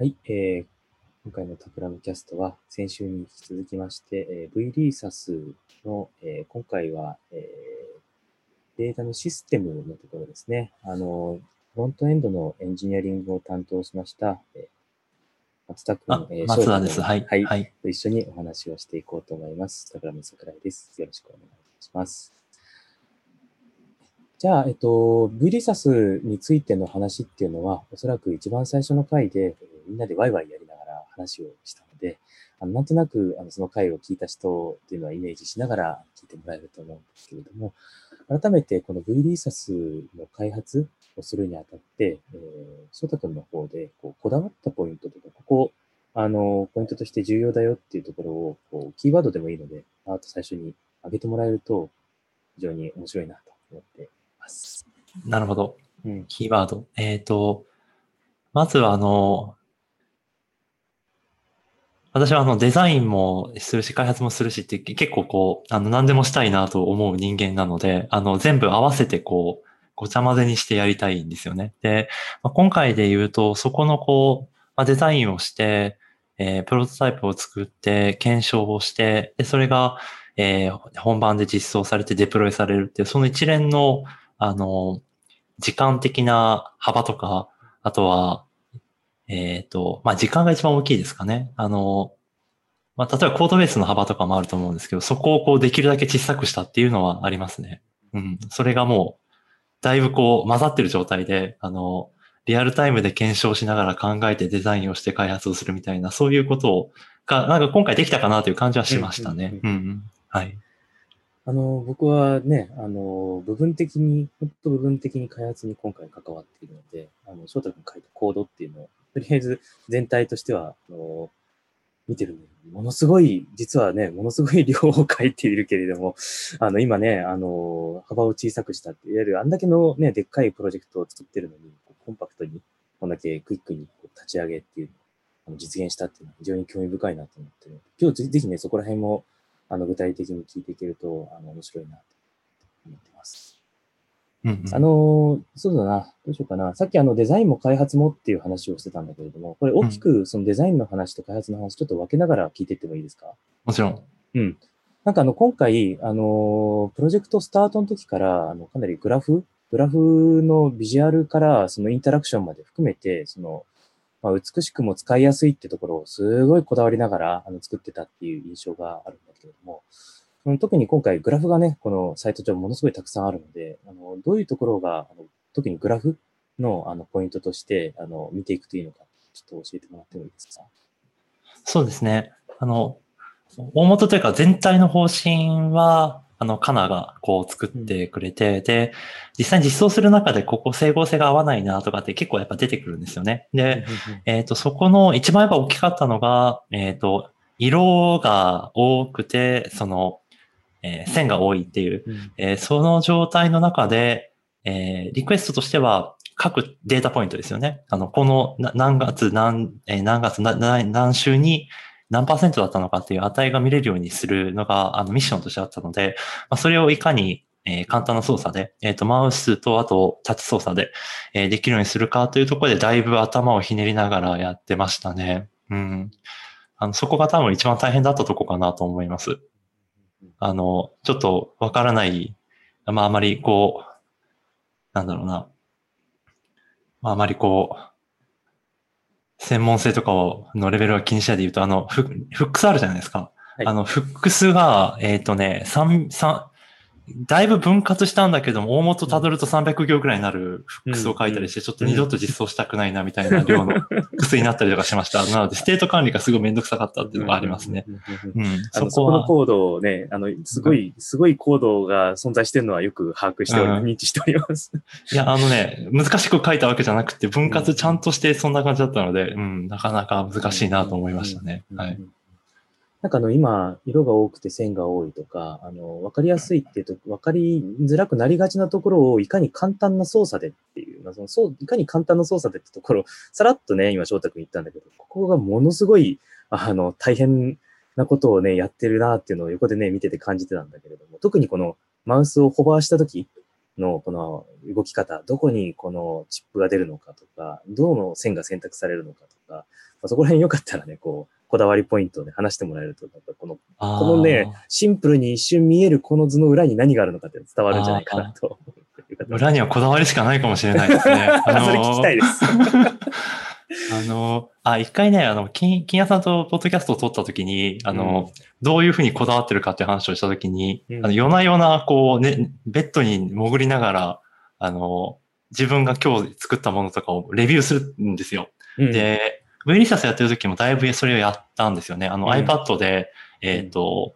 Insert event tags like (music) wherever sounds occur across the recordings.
はい、えー、今回のタクラムキャストは先週に引き続きまして、えー、V リーサスの、えー今回は、えーデータのシステムのところですね。あの、フロントエンドのエンジニアリングを担当しました、えー松田君あ、えー松田です。翔はい。はい、はい。と一緒にお話をしていこうと思います。タクラム桜井です。よろしくお願いします。じゃあ、えっと、V リサスについての話っていうのは、おそらく一番最初の回で、えーみんなでワイワイやりながら話をしたので、あのなんとなくあのその回を聞いた人っていうのはイメージしながら聞いてもらえると思うんですけれども、改めてこの V リーサスの開発をするにあたって、えー、翔太君の方でこうこだわったポイントとか、ここ、あの、ポイントとして重要だよっていうところを、こう、キーワードでもいいので、あと最初に挙げてもらえると、非常に面白いなと思っています。なるほど。うん。キーワード。えっ、と、まずはあの、私はあのデザインもするし、開発もするしって結構こう、あの何でもしたいなと思う人間なので、あの全部合わせてこう、ごちゃ混ぜにしてやりたいんですよね。で、まあ、今回で言うと、そこのこう、まあ、デザインをして、えープロトタイプを作って、検証をして、で、それが、えー本番で実装されてデプロイされるっていう、その一連の、あの、時間的な幅とか、あとは、えっ、と、まあ、時間が一番大きいですかね。あの、まあ、例えばコードベースの幅とかもあると思うんですけど、そこをこうできるだけ小さくしたっていうのはありますね。うん。それがもう、だいぶこう混ざってる状態で、あの、リアルタイムで検証しながら考えてデザインをして開発をするみたいな、そういうことを、が、なんか今回できたかなという感じはしましたね。ううんんうん。はい。あの、僕はね、あの、部分的に、ほんと部分的に開発に今回関わっているので、あの、翔太君書いたコードっていうのを、とりあえず全体としては、あの、見てるの、ものすごい、実はね、ものすごい量を書いているけれども、あの、今ね、あの、幅を小さくしたって、いわゆるあんだけのね、でっかいプロジェクトを作ってるのに、コンパクトに、こんだけクイックに立ち上げっていう、あの実現したっていうのは非常に興味深いなと思ってる、今日ぜぜひね、そこら辺も、あの、具体的に聞いていけると、あの、面白いなと思ってます。うんうん、あの、そうだな、どうしようかな。さっきあの、デザインも開発もっていう話をしてたんだけれども、これ大きくそのデザインの話と開発の話、ちょっと分けながら聞いていってもいいですか？もちろん。うん。なんかあの、今回、あの、プロジェクトスタートの時から、あの、かなりグラフグラフのビジュアルから、そのインタラクションまで含めて、その、まあ、美しくも使いやすいってところをすごいこだわりながらあの作ってたっていう印象があるんだけれども、その特に今回グラフがね、このサイト上ものすごいたくさんあるので、あのどういうところが、あの特にグラフのあのポイントとしてあの見ていくといいのか、ちょっと教えてもらってもいいですか？そうですね。あの、大元というか全体の方針は、あの、カナがこう作ってくれて、で、実際に実装する中でここ整合性が合わないなとかって結構やっぱ出てくるんですよね。で、えっ、と、そこの一番やっぱ大きかったのが、えっ、と、色が多くて、その、えー線が多いっていう、うんえーその状態の中で、えーリクエストとしては、各データポイントですよね。あの、このな何月何、えー何月なな何週に何パーセントだったのかっていう値が見れるようにするのが、あの、ミッションとしてあったので、まあ、それをいかに、えー簡単な操作で、えっ、と、マウスとあとタッチ操作で、えーできるようにするかというところで、だいぶ頭をひねりながらやってましたね。うん。あの、そこが多分一番大変だったとこかなと思います。あの、ちょっとわからない、まああまりこう、なんだろうな、まああまりこう、専門性とかを、のレベルは気にしないで言うと、あの、フフックスあるじゃないですか。はいあの、フックスが、えっ、とね、三、三、だいぶ分割したんだけども、大元たどると300行くらいになる hooks を書いたりして、ちょっと二度と実装したくないなみたいな量の hooks になったりとかしました。なので、ステート管理がすごいめんどくさかったっていうのがありますね。。うんそそこのコードをね、あの、すごい、すごいコードが存在してるのはよく把握しており、うん認知しております。いや、あのね、難しく書いたわけじゃなくて、分割ちゃんとしてそんな感じだったので、うん、なかなか難しいなと思いましたね。はい。なんかあの、今、色が多くて線が多いとか、あの、わかりやすいっていうと、わかりづらくなりがちなところをいかに簡単な操作でっていう、まあ、そのそういかに簡単な操作でってところ、さらっとね、今翔太君言ったんだけど、ここがものすごい、あの、大変なことをね、やってるなっていうのを横でね、見てて感じてたんだけれども、特にこのマウスをホバーしたときのこの動き方、どこにこのチップが出るのかとか、どの線が選択されるのかとか、まあ、そこら辺よかったらね、こう、こだわりポイントをね、話してもらえると、なんかこの、このね、シンプルに一瞬見えるこの図の裏に何があるのかって伝わるんじゃないかなと。(laughs) 裏にはこだわりしかないかもしれないですね。(laughs) あのー、それ聞きたいです。(laughs) あの、あ、一回ね、あの、金、金谷さんとポッドキャストを撮った時に、あの、うん、どういうふうにこだわってるかって話をした時に、うん、あの、夜な夜な、こう、ね、ベッドに潜りながら、あの、自分が今日作ったものとかをレビューするんですよ。うん、で、ウェリシャスやってる時もだいぶそれをやったんですよね。あの、iPad で、えっ、ー、と、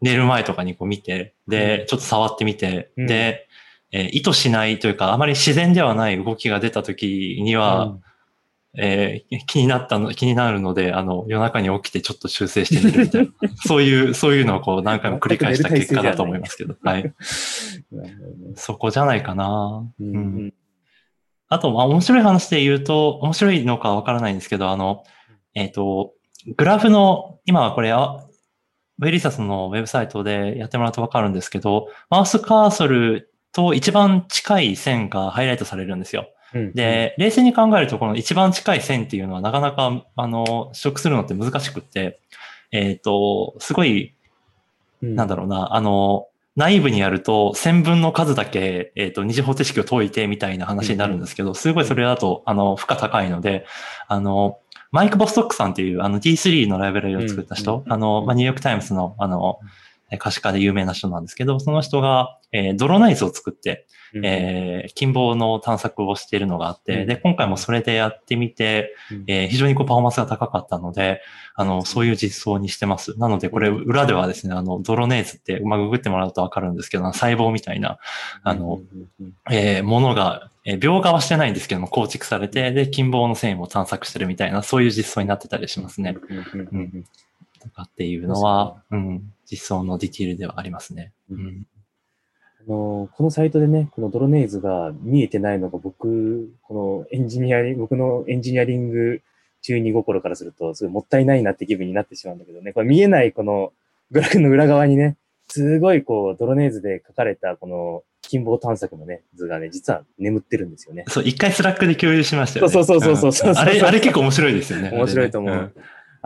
寝る前とかにこう見て、で、ちょっと触ってみて、で、えー、意図しないというか、あまり自然ではない動きが出た時には、えー、気になったの、気になるので、あの、夜中に起きてちょっと修正してみるみたいな。(laughs) そういう、そういうのをこう何回も繰り返した結果だと思いますけど。(laughs) はい。そこじゃないかな。うん、うん、あと、まあ、面白い話で言うと、面白いのかわからないんですけど、あの、えっ、ー、と、グラフの、今はこれ、ウェリサスのウェブサイトでやってもらうとわかるんですけど、マウスカーソルと一番近い線がハイライトされるんですよ。で、冷静に考えると、この一番近い線っていうのはなかなか、あの、取得するのって難しくって、えっ、ー、と、すごい、なんだろうな、あの、内部にやると線分の数だけ、えっ、ー、と、二次方程式を解いてみたいな話になるんですけど、すごいそれだと、あの、負荷高いので、あの、マイク・ボストックさんっていう、あの D3 のライブラリを作った人、あの、まあ、ニューヨークタイムズの、あの、可視化で有名な人なんですけど、その人が、えー、ドロネー図を作って、えー、近傍の探索をしているのがあって、で、今回もそれでやってみて、えー、非常にこうパフォーマンスが高かったので、あの、そういう実装にしてます。なので、これ、裏ではですね、あの、ドロネー図って、まあ、ググってもらうとわかるんですけど、細胞みたいな、あの、えー、ものが、えー、描画はしてないんですけども、構築されて、で、近傍の繊維も探索してるみたいな、そういう実装になってたりしますね。うんとかっていうのは、うん、実装のディティールではありますね。うん、あのこのサイトでね、このドロネーズが見えてないのが僕、このエンジニアリング、僕のエンジニアリング中二心からすると、すごいもったいないなって気分になってしまうんだけどね、これ見えないこのグラフの裏側にね、すごいこう、ドロネー図で書かれたこの近傍探索のね、図がね、実は眠ってるんですよね。そう、一回 Slack で共有しましたよね。そうそうそうそうそう、うん、あれ、あれ結構面白いですよね。面白いと思う。うん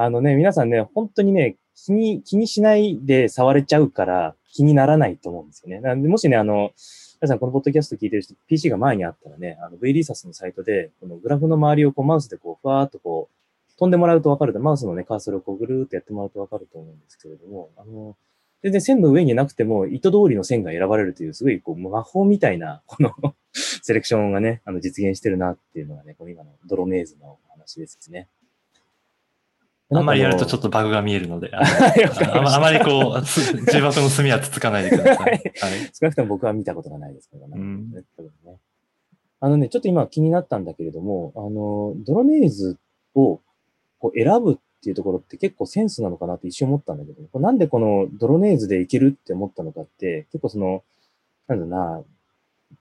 あのね、皆さんね、本当にね、気に、気にしないで触れちゃうから気にならないと思うんですよね。なんで、もしね、あの、皆さんこのポッドキャスト聞いてる人、PC が前にあったらね、あの、v リーサスのサイトで、このグラフの周りをこうマウスでこう、ふわーっとこう、飛んでもらうとわかると、マウスのね、カーソルをこうぐるーっとやってもらうとわかると思うんですけれども、あの、全然線の上になくても、意図通りの線が選ばれるという、すごいこう魔法みたいな、(laughs) このセレクションがね、あの実現してるなっていうのがね、この今のドロメーズの話ですね。あんまりやるとちょっとバグが見えるので、あ (laughs) あまりこう、(laughs) 重箱の隅はつつかないでください。はい、少なくとも僕は見たことがないですけどね。うん、あのね、ちょっと今気になったんだけれども、あの、ドロネーズをこう選ぶっていうところって結構センスなのかなって一瞬思ったんだけど、なんでこのドロネーズでいけるって思ったのかって、結構その、なんだな、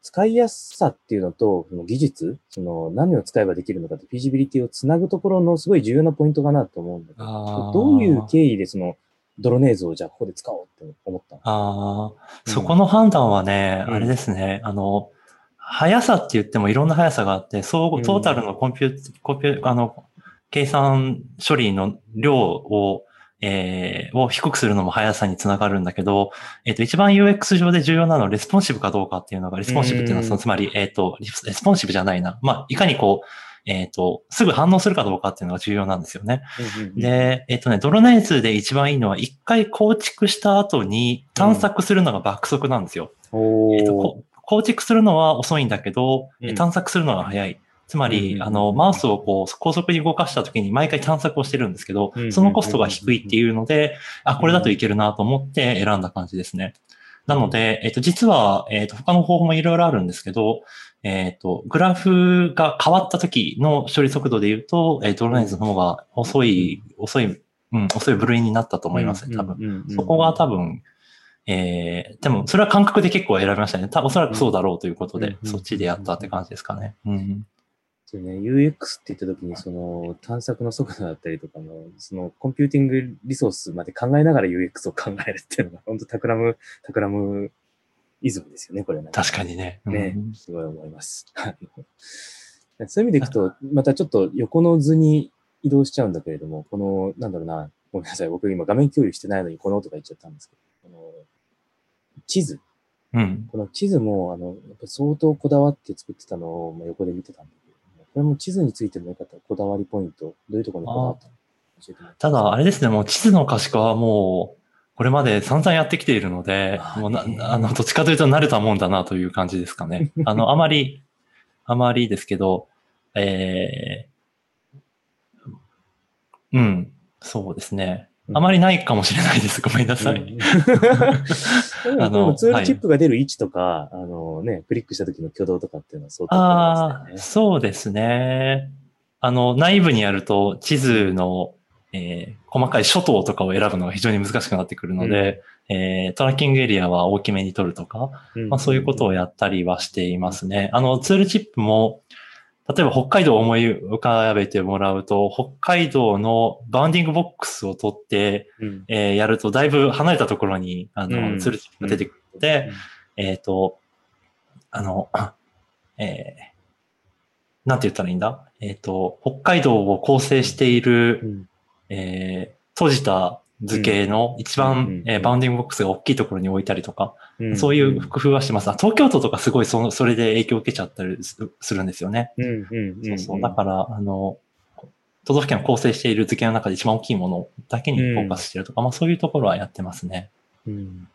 使いやすさっていうのと、その技術、その何を使えばできるのかって、フィジビリティをつなぐところのすごい重要なポイントかなと思うんだけど、どういう経緯でそのドロネーズをじゃあここで使おうって思ったの？ああ、うん、そこの判断はね、あれですね、あの、速さって言ってもいろんな速さがあって、総トータルのコンピュー、コンピュあの、計算処理の量をえー、を低くするのも速さにつながるんだけど、えっ、ー、と、一番 UX 上で重要なのはレスポンシブかどうかっていうのが、レスポンシブっていうのはその、つまり、えっ、ー、と、レスポンシブじゃないな。まあ、いかにこう、えっ、ー、と、すぐ反応するかどうかっていうのが重要なんですよね。で、えっ、とね、ドロネー図で一番いいのは、一回構築した後に探索するのが爆速なんですよ。うん、えっ、と、構築するのは遅いんだけど、探索するのが早い。つまり、あの、マウスをこう、高速に動かした時に毎回探索をしてるんですけど、そのコストが低いっていうので、あ、これだといけるなと思って選んだ感じですね。なので、えっ、と、実は、えっ、と、他の方法もいろいろあるんですけど、えっ、と、グラフが変わった時の処理速度で言うと、えー、ドロネーズの方が遅い、遅い、うん、遅い部類になったと思いますね、多分。そこが多分、えー、でも、それは感覚で結構選びましたね。多分おそらくそうだろうということで、そっちでやったって感じですかね。うんそうね、UX って言ったときに、その探索の速度だったりとかの、その computing resource まで考えながら UX を考えるっていうのが、本当 Takram、Takram イズムですよね、これ、ね。確かにね。ね、うん、すごい思います。そういう意味でいくと、またちょっと横の図に移動しちゃうんだけれども、この、なんだろうな、ごめんなさい、僕今画面共有してないのにこの音が言っちゃったんですけど、この地図。うん。この地図も、あの、やっぱ相当こだわって作ってたのをまあ横で見てたんだけども、これも地図についてもよかったらこだわりポイント、どういうところにこだわったただ、あれですね、もう地図の可視化はもう、これまで散々やってきているのでもうなね、あの、どっちかというと慣れたもんだなという感じですかね。(laughs) あの、あまり、あまりですけど、えー、うん、そうですね。あまりないかもしれないです。ごめんなさい。うん (laughs) ああのの、ツールチップが出る位置とか、あのね、クリックした時の挙動とかっていうのは相当ああ、こだわりましたそうですね。あの、内部にやると地図の、えー細かい諸島とかを選ぶのが非常に難しくなってくるので、えートラッキングエリアは大きめに取るとか、よね。まあ、そういうことをややったりはしていますね。あの、ツールチップも、例えば北海道を思い浮かべてもらうと、北海道の bounding box を取って、うん。えーやるとだいぶ離れたところに、あの、うん。 tooltip が出てくる。ので、えっ、と、あの、えーなんて言ったらいいんだ？えっ、と、北海道を構成している、うん。えー閉じた図形の一番、うんえー bounding box が大きいところに置いたりとか、うんそういう工夫はしてます。あ東京都とかすごいそのそれで影響を受けちゃったりすするんですよね。そうそう。だから、あの、都道府県を構成している図形の中で一番大きいものだけにフォーカスしてるとか、まあそういうところはやってますね。うん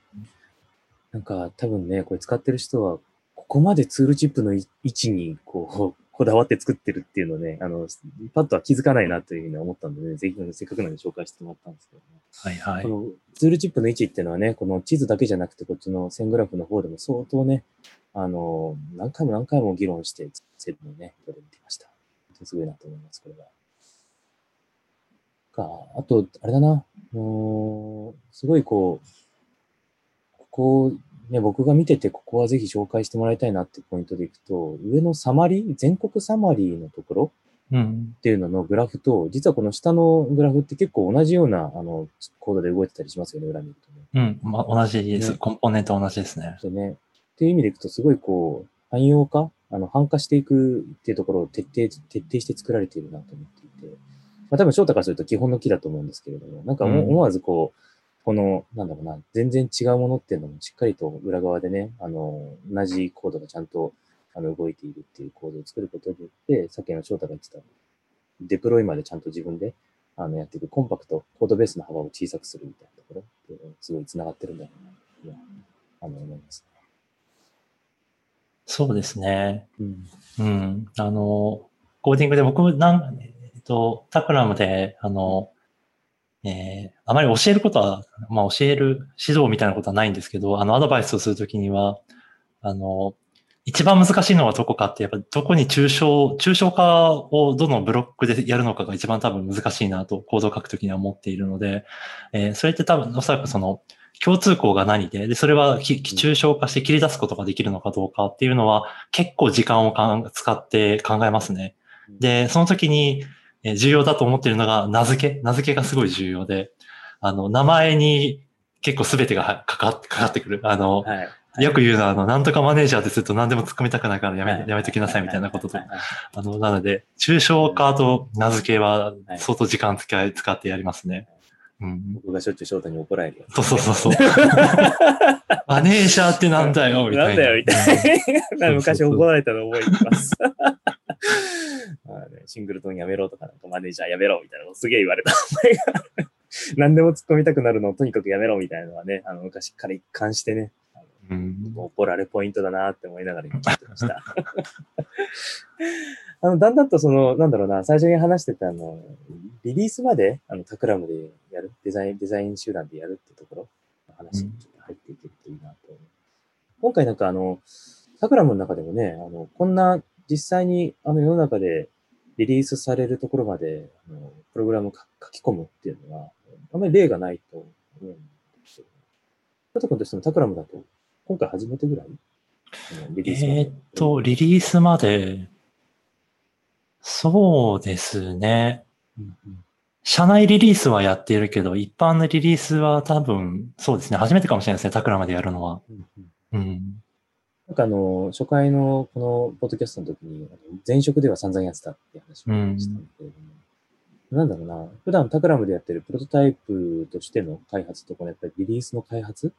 なんか多分ね、これ使ってる人は、ここまでツールチップのい位置にこう、こだわって作ってるっていうのね、あの、パッとは気づかないなというふうに思ったんでね、ぜひせっかくなんで紹介してもらったんですけどね。はいはいこ。のツールチップの位置っていうのはね、この地図だけじゃなくて、こっちの線グラフの方でも相当ね、あの、何回も何回も議論して、セルのね、これ見てました。本当にすごいなと思います、これは。か、あと、あれだな、あのーすごいこう、ここ、ね、僕が見てて、ここはぜひ紹介してもらいたいなってポイントでいくと、上のサマリー、全国サマリーのところ、うん。っていうののグラフと、実はこの下のグラフって結構同じような、あの、コードで動いてたりしますよね、裏見るとね。うん。まあ同じです。ねコンポーネント同じですね。でね、っていう意味でいくと、すごいこう、汎用化あの、反化していくっていうところを徹底、徹底して作られているなと思っていて、まあ多分翔太からすると基本の木だと思うんですけれども、なんかもうん思わずこう、この、なんだろうな、全然違うものっていうのもしっかりと裏側でね、あの、同じコードがちゃんと、あの、動いているっていうコードを作ることによって、さっきの翔太が言ってた、デプロイまでちゃんと自分で、あの、やっていく、コンパクト、コードベースの幅を小さくするみたいなところってすごい繋がってるんだろうな、あの、思いますそうですね。ね。うん。うん。あの、コーディングで僕、なん、えっと、タクラムで、あの、えー、あまり教えることは、まあ教える指導みたいなことはないんですけど、あの、アドバイスをするときには、あの、一番難しいのはどこかって、やっぱどこに抽象、抽象化をどのブロックでやるのかが一番多分難しいなと、コードを書くときには思っているので、えーそれって多分おそらくその、共通項が何で、で、それはき抽象化して切り出すことができるのかどうかっていうのは、結構時間をかん使って考えますね。で、その時にえー重要だと思っているのが名付け。名付けがすごい重要で、あの、名前に結構全てがはかかかかってくる。あの、はい。よく言うのは、あの、なんとかマネージャーですると何でも突っ込みたくないからやめ、はいやめときなさいみたいなこととあの、なので、抽象化と名付けははい相当時間使い、使ってやりますね。うん。僕がしょっちゅう翔太に怒られるよ。そうそうそうそう。(laughs) マネージャーってなんだよ、みたいな。なんだよ、みたいな。昔怒られたの覚えてます。シングルトンやめろとか、なんかマネージャーやめろみたいなのすげえ言われた。何でも突っ込みたくなるのをとにかくやめろみたいなのはね、あの昔から一貫してね、うん。怒られポイントだなって思いながら聞いてました。(laughs) あの、だんだんとその、なんだろうな、最初に話してたあの、リリースまで、あの、タクラムでやる、デザイン、デザイン集団でやるってところの話にちょっと入っていけるといいなと思う。今回なんかあの、タクラムの中でもね、あの、こんな実際にあの世の中でリリースされるところまで、あの、プログラムか書き込むっていうのは、あんまり例がないと思うんですよ。佐藤君としてもタクラムだと、今回初めてぐらいリリースえーっと、リリースまで、そうですね。うんうん社内リリースはやっているけど、一般のリリースは多分、そうですね。初めてかもしれないですね。タクラまでやるのは。うん。なんかあの、初回のこのポッドキャストの時に、前職では散々やってたって話をしたんだけれども、なんだろうな、普段タクラムでやってるプロトタイプとしての開発とこのやっぱりリリースの開発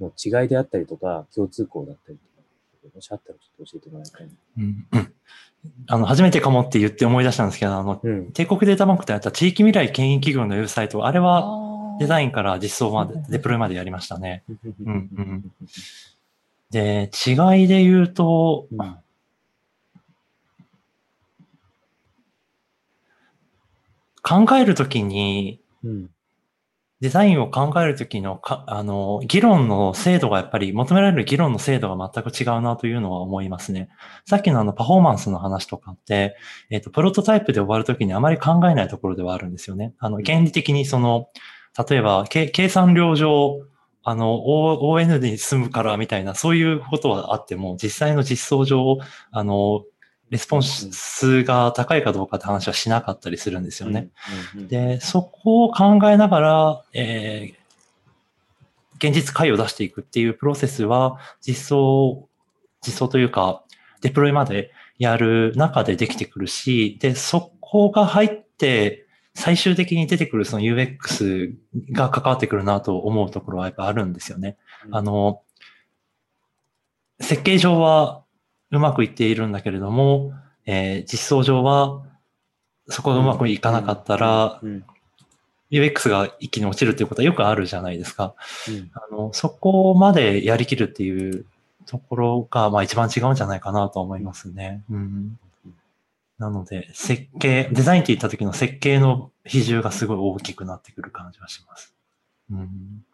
の違いであったりとか、共通項だったりとか、もしあったらちょっと教えてもらいたいな。うん。うんあの、初めてかもって言って思い出したんですけど、あの、うん。帝国データバンクでやった地域未来牽引企業のウェブサイト、あれはデザインから実装まで、デプロイまでやりましたね。うんうんで、違いで言うと、うん考えるときに、うん。デザインを考えるときのか、あの、議論の精度がやっぱり、求められる議論の精度が全く違うなというのは思いますね。さっきのあの、パフォーマンスの話とかって、えっ、と、プロトタイプで終わるときにあまり考えないところではあるんですよね。あの、原理的にその、例えば、け計算量上、あの、O- ON に住むからみたいな、そういうことはあっても、実際の実装上、あの、レスポンスが高いかどうかって話はしなかったりするんですよね。うん。うん、で、そこを考えながら、えー現実解を出していくっていうプロセスは、実装、実装というか、デプロイまでやる中でできてくるし、で、そこが入って、最終的に出てくるその UX が関わってくるなと思うところはやっぱあるんですよね。あの、設計上はうまくいっているんだけれども、えー実装上はそこがうまくいかなかったら、うん、UX が一気に落ちるっていうことはよくあるじゃないですか。うん。あの、そこまでやりきるっていうところが、まあ一番違うんじゃないかなと思いますね。うん。なので、設計、デザインって言った時の設計の比重がすごい大きくなってくる感じがします。うん。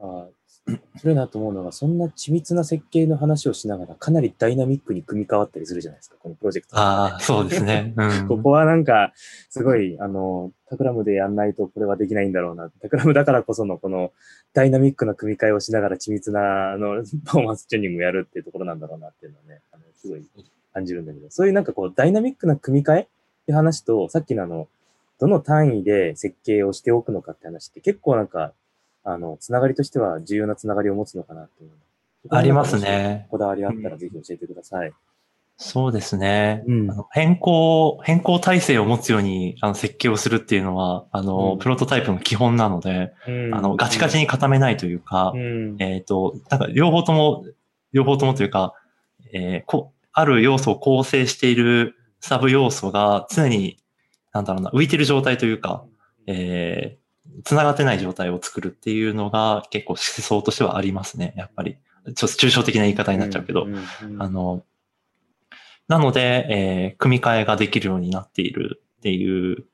ああ、それなと思うのが、そんな緻密な設計の話をしながら、かなりダイナミックに組み替わったりするじゃないですか、このプロジェクト、ああ、そうです。ね。うん。ここはなんか、すごい、あの、タクラムでやんないとこれはできないんだろうな。タクラムだからこそのこのダイナミックな組み替えをしながら緻密な、あの、パフォーマンスチューニングをやるっていうところなんだろうなっていうのはね、あの、すごい感じるんだけど、そういうなんかこう、ダイナミックな組み替えって話と、さっきのあの、どの単位で設計をしておくのかって話って結構なんか、あの、つながりとしては重要なつながりを持つのかなっていう。ありますね。こだわりあったらぜひ教えてください。そうですね。うんあの変更、変更体制を持つようにあの設計をするっていうのは、あの、うんプロトタイプの基本なので、うんあの、ガチガチに固めないというか、うん。えっ、と、なんか両方とも、両方ともというか、えーこ、ある要素を構成しているサブ要素が常に、なんだろうな、浮いてる状態というか、えー、繋がってない状態を作るっていうのが結構思想としてはありますね、やっぱり。ちょっと抽象的な言い方になっちゃうけど。んうんうんあの、なので、えー組み替えができるようになっているっていう、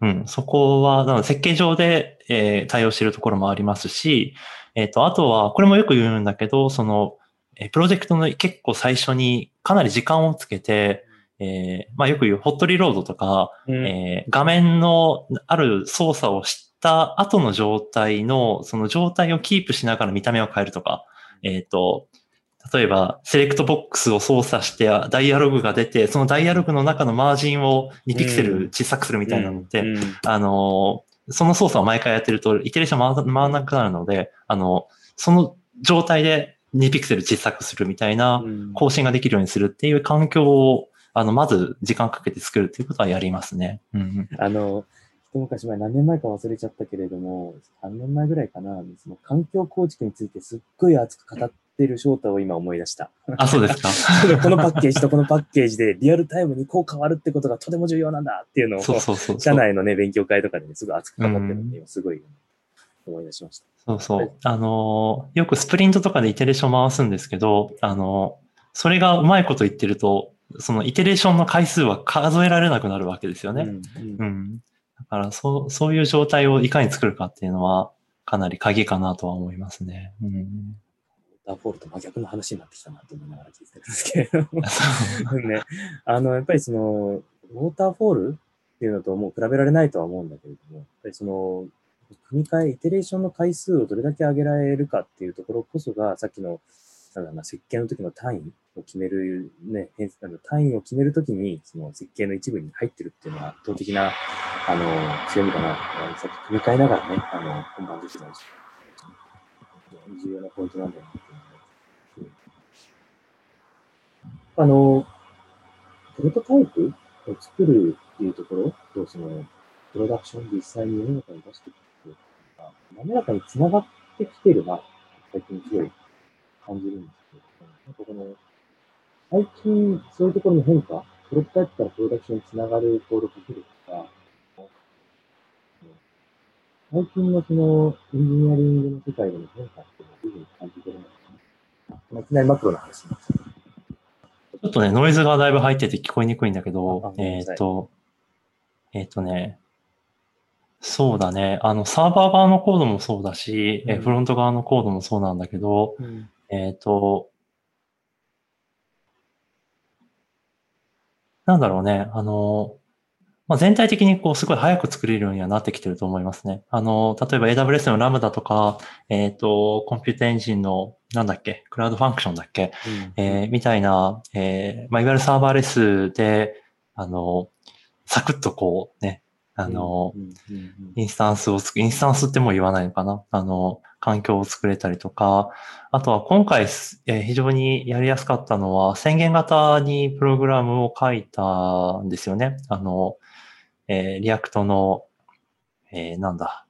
うん、そこは、なので設計上で、えー対応しているところもありますし、えっ、と、あとは、これもよく言うんだけど、その、えープロジェクトの結構最初にかなり時間をつけて、えーまあよく言うホットリロードとか、うん。えー画面のある操作をした後の状態の、その状態をキープしながら見た目を変えるとか、えっ、と、例えば、セレクトボックスを操作して、ダイアログが出て、そのダイアログの中のマージンを2ピクセル小さくするみたいなのって、うん。うん。あの、その操作を毎回やってると、イテレーション回らなくなるので、あの、その状態で2ピクセル小さくするみたいなうん更新ができるようにするっていう環境を、あの、まず時間かけて作るっていうことはやりますね。あの、一昔前、何年前か忘れちゃったけれども、3年前ぐらいかな、その環境構築についてすっごい熱く語ってる翔太を今思い出した。あ、そうですか。(laughs) このパッケージとこのパッケージでリアルタイムにこう変わるってことがとても重要なんだっていうのを、そうそうそうそう。社内のね、勉強会とかでね、すごい熱く語ってるんで、すごい思い出しました。そうそう。あのー、よくスプリントとかでイテレーション回すんですけど、あのー、それがうまいこと言ってると、そのイテレーションの回数は数えられなくなるわけですよね。うんうんうん。だから、そう、そういう状態をいかに作るかっていうのは、かなり鍵かなとは思いますね。うん。ウォーターフォールと真逆の話になってきたなと思いながら聞いてるんですけれども。(laughs) ね、あの、やっぱりその、ウォーターフォールっていうのともう比べられないとは思うんだけれども、やっぱりその、組み替え、イテレーションの回数をどれだけ上げられるかっていうところこそが、さっきの、なんだな、設計の時の単位を決める、ね、あの単位を決めるときに、その設計の一部に入ってるっていうのは圧倒的な、あの、強みかな。さっき組み替えながらね、あの、本番できた重要なポイントなんだよなうのをねあの、プロトタイプを作るっていうところと、その、プロダクション実際に世の中に出していくが、滑らかに繋がってきてるな、最近すごい感じるんですけど、なんかこの、最近そういうところの変化、プロトタイプからプロダクションにつながるコードをかけるとか、最近のそのエンジニアリングの世界での変化っていうのはどういうふうに感じてるんですかね。いきなりマクロな話になっちゃう。ちょっとね、ノイズがだいぶ入ってて聞こえにくいんだけあどご、めんえっ、なさいと、えっ、とね、そうだね。あの、サーバー側のコードもそうだし、えうんフロント側のコードもそうなんだけど、うん。えっ、と、なんだろうね。あの、まあ、全体的にこう、すごい早く作れるようにはなってきてると思いますね。あの、例えば AWS のラムダとか、えっ、と、コンピュータエンジンの、なんだっけ、クラウドファンクションだっけ、えーみたいな、えーまあ、いわゆるサーバーレスで、あの、サクッとこうね、あの、インスタンスをつく、インスタンスってもう言わないのかな？あの、環境を作れたりとか、あとは今回す、えー非常にやりやすかったのは、宣言型にプログラムを書いたんですよね。あの、えー React の、えーなんだ。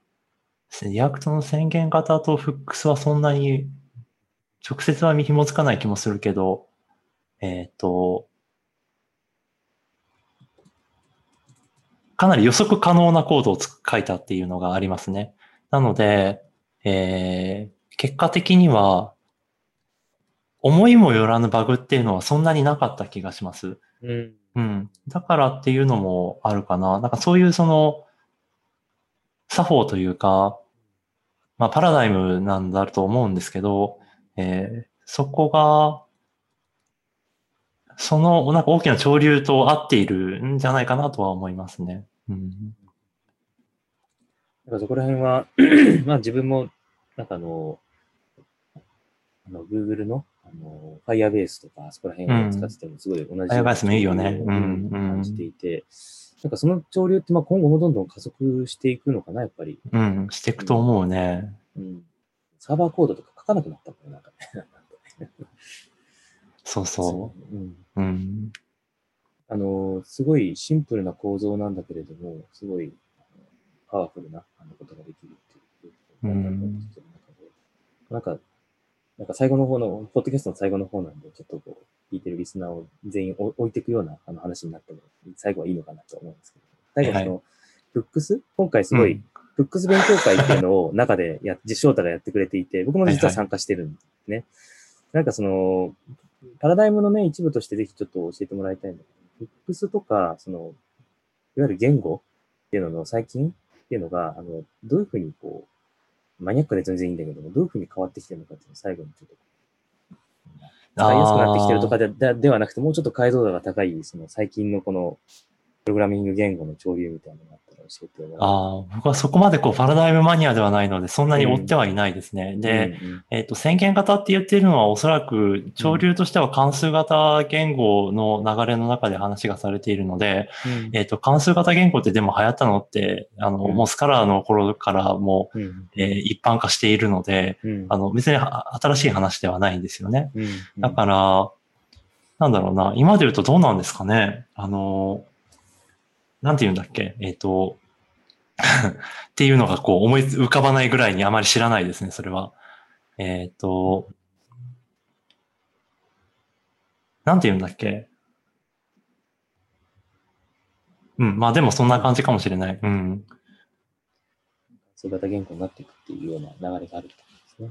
React の宣言型と hooks はそんなに直接は紐づかない気もするけど、えっ、と、かなり予測可能なコードをつ書いたっていうのがありますね。なので、えー結果的には、思いもよらぬバグっていうのはそんなになかった気がします。うん。うん。だからっていうのもあるかな。なんかそういうその、作法というか、まあパラダイムなんだと思うんですけど、えーそこが、そのなんか大きな潮流と合っているんじゃないかなとは思いますね。うん。だからそこら辺は、(clears throat) まあ自分も、なんかあの、あの、Google の、あの、Firebase とか、あそこら辺を使っててもすごい同じ Firebase もいいよねうんうん感じていて、なんかその潮流って、まあ今後もどんどん加速していくのかな、やっぱり。うん。していくと思うね。うん。サーバーコードとか書かなくなったもんね、なんかね。そうそうん。う。うん。あの、すごいシンプルな構造なんだけれども、すごいパワフルなあのことができるっていう、うんなんか、なんか最後の方の、ポッドキャストの最後の方なんで、ちょっとこう、聞いてるリスナーを全員置いていくようなあの話になっても、最後はいいのかなと思うんですけど、最後その、はフックス？今回すごい、うんフックス勉強会っていうのを中でや、実翔太がやってくれていて、僕も実は参加してるんですね。なんかその、パラダイムのね、一部としてぜひちょっと教えてもらいたいんだけど、フックスとか、その、いわゆる言語っていうのの最近っていうのが、あの、どういうふうにこう、マニアックで全然いいんだけども、どういうふうに変わってきてるのかっていうのを最後にちょっと、使いやすくなってきてるとかででではなくて、もうちょっと解像度が高い、その最近のこの、プログラミング言語の潮流みたいなのがあったら教えてもらああ、僕はそこまでこうパラダイムマニアではないので、そんなに追ってはいないですね。うで、うん。うんえっ、と、宣言型って言っているのはおそらく潮流としては関数型言語の流れの中で話がされているので、うん。えっ、と、関数型言語ってでも流行ったのって、あの、うん。もうスカラーの頃からもう、うん。えー一般化しているので、うん。あの、別にあ新しい話ではないんですよね。うん。だから、なんだろうな、今で言うとどうなんですかね。あの、なんて言うんだっけ、えっ、と、っていうのがこう思い浮かばないぐらいにあまり知らないですね、それは。えっ、と、なんて言うんだっけ？うん、まあでもそんな感じかもしれない。うん。そう型言語になっていくっていうような流れがあるってことですね。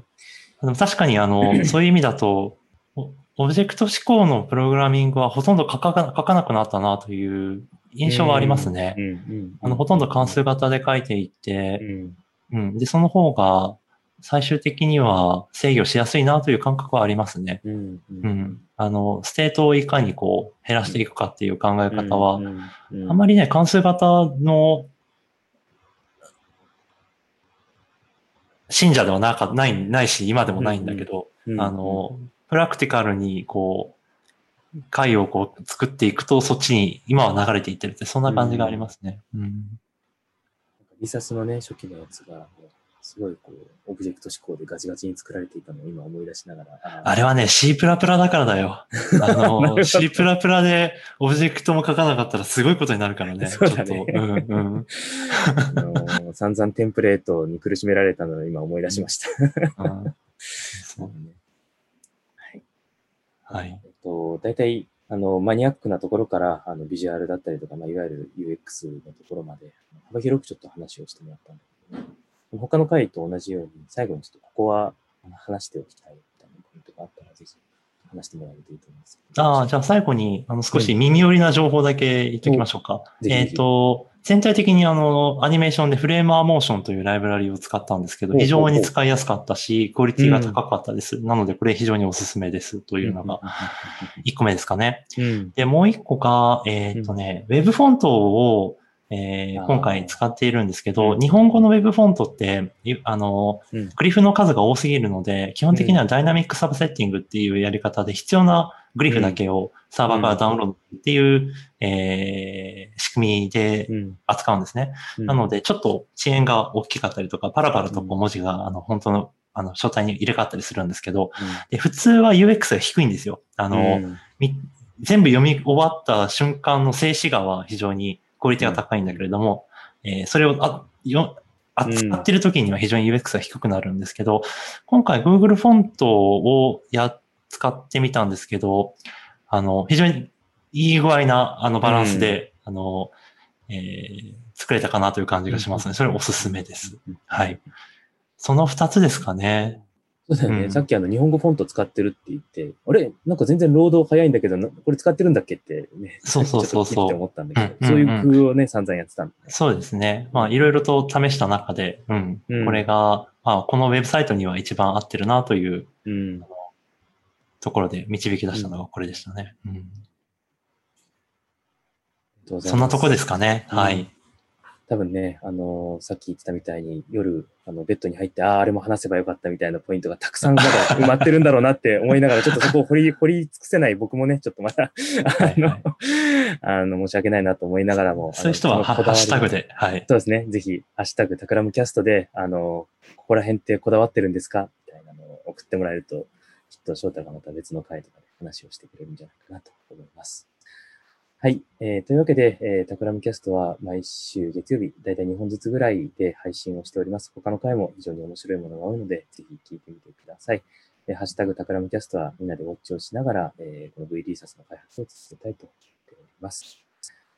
でも確かにあの、(laughs) そういう意味だと、おオブジェクト指向のプログラミングはほとんど書か書かなくなったなという印象はありますね。うんうんあの、ほとんど関数型で書いていて、んうん。で、その方が最終的には制御しやすいなという感覚はありますね。うんううん。あの、ステートをいかにこう減らしていくかっていう考え方は、あんまりね、関数型の信者ではなかない、ないし、今でもないんだけど、うんあの、プラクティカルにこう、回をこう作っていくと、そっちに今は流れていってるって、そんな感じがありますね。うん。リサスのね、初期のやつが、すごいこう、オブジェクト思考でガチガチに作られていたのを今思い出しながら。あれはね、C++ だからだよ。あの、(laughs) C++ でオブジェクトも書かなかったらすごいことになるからね。(laughs) そうだねちょっとうんうんあの散々テンプレートに苦しめられたのを今思い出しました。うんそう (laughs) はい。はい。と、大体、あの、マニアックなところから、あの、ビジュアルだったりとか、まあ、いわゆる UX のところまで、幅広くちょっと話をしてもらったんだけど、他の回と同じように、最後にちょっとここは話しておきたいみたいなポイントがあったら、ぜひ。話してもらえるといいと思います。ああ、じゃあ最後に、あの、少し耳寄りな情報だけ言っときましょうか。えっ、と、全体的にあの、アニメーションでフレームアーモーションというライブラリを使ったんですけど、非常に使いやすかったし、クオリティが高かったです。なので、これ非常におすすめですというのが、1個目ですかね。うん。で、もう1個が、えっ、とね、ウェブフォントを、えー今回使っているんですけど、うん。日本語のウェブフォントって、いあの、うん。グリフの数が多すぎるので、基本的にはダイナミックサブセッティングっていうやり方で必要なグリフだけをサーバーからダウンロードっていう、えー仕組みでうん。扱うんですね。うん。なので、ちょっと遅延が大きかったりとか、パラパラとこう文字が、あの、本当の、あの、書体に入れ替わったりするんですけど、で普通は UX が低いんですよ。あの、全部読み終わった瞬間の静止画は非常にクオリティが高いんだけれども、えーそれをあよ扱ってる時には非常に UX が低くなるんですけど、今回 Google フォントをや、使ってみたんですけど、あの、非常にいい具合なあのバランスで、あの、えー作れたかなという感じがしますね。それおすすめです。はい。その二つですかね。そうだよね。うんさっきあの日本語フォント使ってるって言って、あれ？なんか全然労働早いんだけど、なこれ使ってるんだっけってね。そうそうそうそう思ったんだけど、うんそういう工夫をね、散々やってたんだね。そうですね。まあ、いろいろと試した中で、うん、うんこれが、まあ、このウェブサイトには一番合ってるなといううん。ところで導き出したのがこれでしたね。うんそそんなとこですかね。うんはい。多分ね、あのーさっき言ってたみたいに、夜、あの、ベッドに入って、ああ、あれも話せばよかったみたいなポイントがたくさんまだ (laughs) 埋まってるんだろうなって思いながら、ちょっとそこを掘り、掘り尽くせない僕もね、ちょっとまだ、あの、はいあの、申し訳ないなと思いながらも。そういう人はハッシュタグ。で、はい。そうですね。ぜひ、ハッシュタグ、タクラムキャストで、あの、ここら辺ってこだわってるんですか？みたいなのを送ってもらえると、きっと翔太がまた別の回とかで話をしてくれるんじゃないかなと思います。はい。えーというわけで、えータクラムキャストは毎週月曜日、だいたい2本ずつぐらいで配信をしております。他の回も非常に面白いものが多いので、ぜひ聞いてみてください。えーハッシュタグタクラムキャストはみんなでウォッチをしながら、えーこの V リーサスの開発を続けたいと思っております。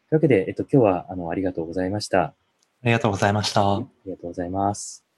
というわけで、えっと、今日は、あの、ありがとうございました。ありがとうございました。ありがとうございます。